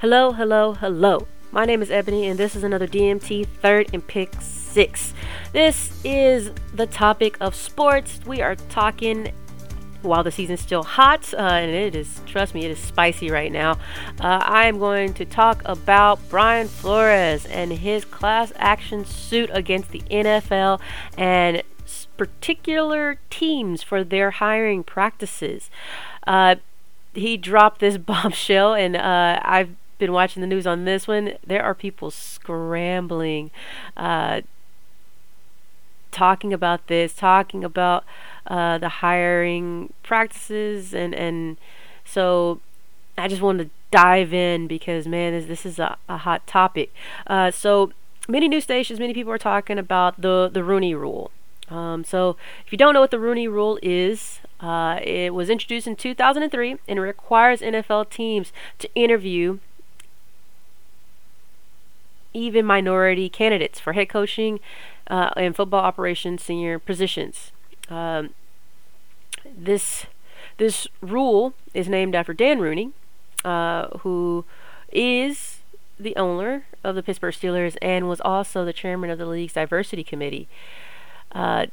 Hello, hello, hello. My name is Ebony, and this is another DMT third and pick six. This is the topic of sports. We are talking while the season's still hot, uh, and it is, trust me, it is spicy right now. Uh, I am going to talk about Brian Flores and his class action suit against the NFL and particular teams for their hiring practices. Uh, he dropped this bombshell, and uh, I've been watching the news on this one. There are people scrambling, uh, talking about this, talking about uh, the hiring practices, and and so I just wanted to dive in because man, this, this is a, a hot topic. Uh, so many news stations, many people are talking about the the Rooney Rule. Um, so if you don't know what the Rooney Rule is, uh, it was introduced in 2003 and requires NFL teams to interview even minority candidates for head coaching uh, and football operations senior positions. Um, this this rule is named after Dan Rooney, uh, who is the owner of the Pittsburgh Steelers and was also the chairman of the league's diversity committee. Uh,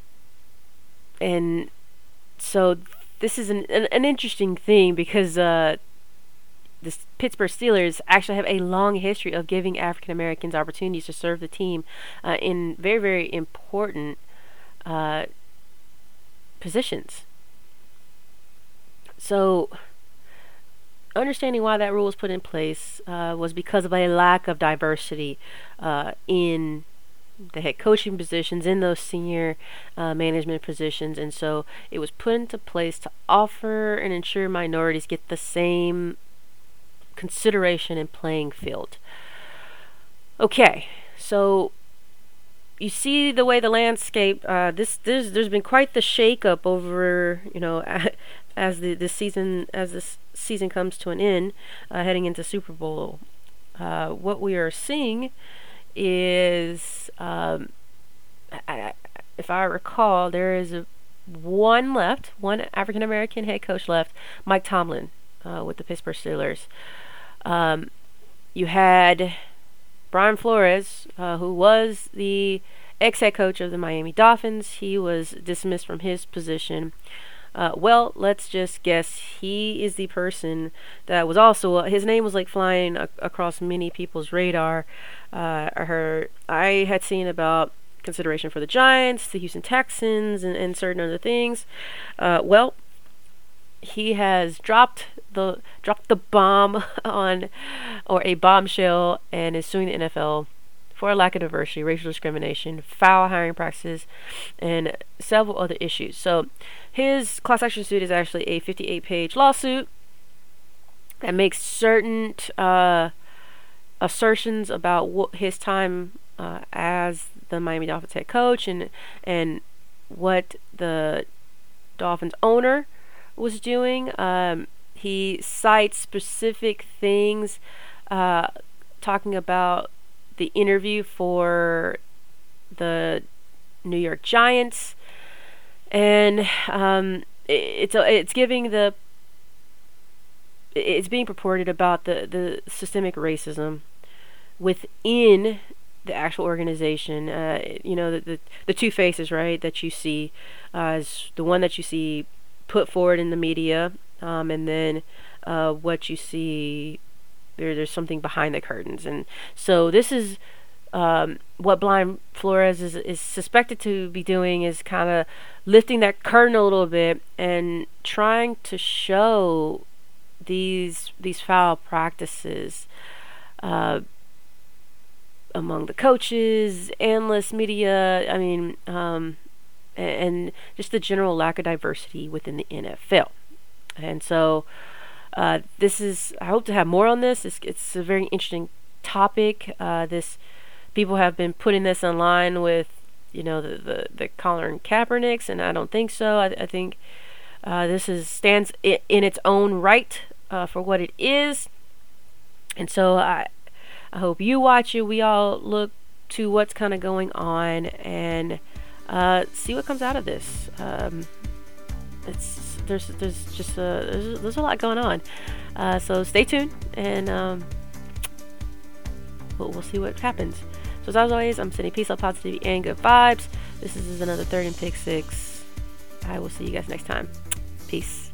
and so this is an, an, an interesting thing because uh, the Pittsburgh Steelers actually have a long history of giving African Americans opportunities to serve the team uh, in very, very important uh, positions. So, understanding why that rule was put in place uh, was because of a lack of diversity uh, in the head coaching positions, in those senior uh, management positions, and so it was put into place to offer and ensure minorities get the same consideration and playing field. Okay, so you see the way the landscape. Uh, this there's there's been quite the shakeup over you know as the this season as this season comes to an end, uh, heading into Super Bowl. Uh, what we are seeing is, um, I, if I recall, there is a, one left, one African American head coach left, Mike Tomlin, uh, with the Pittsburgh Steelers. Um, you had Brian Flores, uh, who was the ex head coach of the Miami Dolphins. He was dismissed from his position. Uh, well, let's just guess he is the person that was also his name was like flying a- across many people's radar. Uh, I heard I had seen about consideration for the Giants, the Houston Texans, and, and certain other things. Uh, well, he has dropped the dropped the bomb on or a bombshell and is suing the NFL for a lack of diversity, racial discrimination, foul hiring practices, and several other issues. So his class action suit is actually a 58 page lawsuit that makes certain uh, assertions about what his time uh, as the Miami Dolphins head coach and and what the Dolphins owner was doing. Um, he cites specific things, uh, talking about the interview for the New York Giants, and um, it's it's giving the it's being purported about the the systemic racism within the actual organization. Uh, you know, the, the, the two faces, right, that you see uh, is the one that you see put forward in the media, um, and then uh, what you see there, there's something behind the curtains, and so this is. Um, what Brian Flores is, is suspected to be doing is kind of lifting that curtain a little bit and trying to show these these foul practices uh, among the coaches, analysts, media. I mean, um, and just the general lack of diversity within the NFL. And so, uh, this is. I hope to have more on this. It's, it's a very interesting topic. Uh, this people have been putting this in line with, you know, the the, the Colin Kaepernicks, and I don't think so. I, I think uh, this is stands in, in its own right uh, for what it is. And so I, I hope you watch it. We all look to what's kind of going on and uh, see what comes out of this. Um, it's there's there's just a there's, there's a lot going on. Uh, so stay tuned and um, we'll, we'll see what happens. So as always, I'm sending peace, love, positivity, and good vibes. This is another third and pick six. I will see you guys next time. Peace.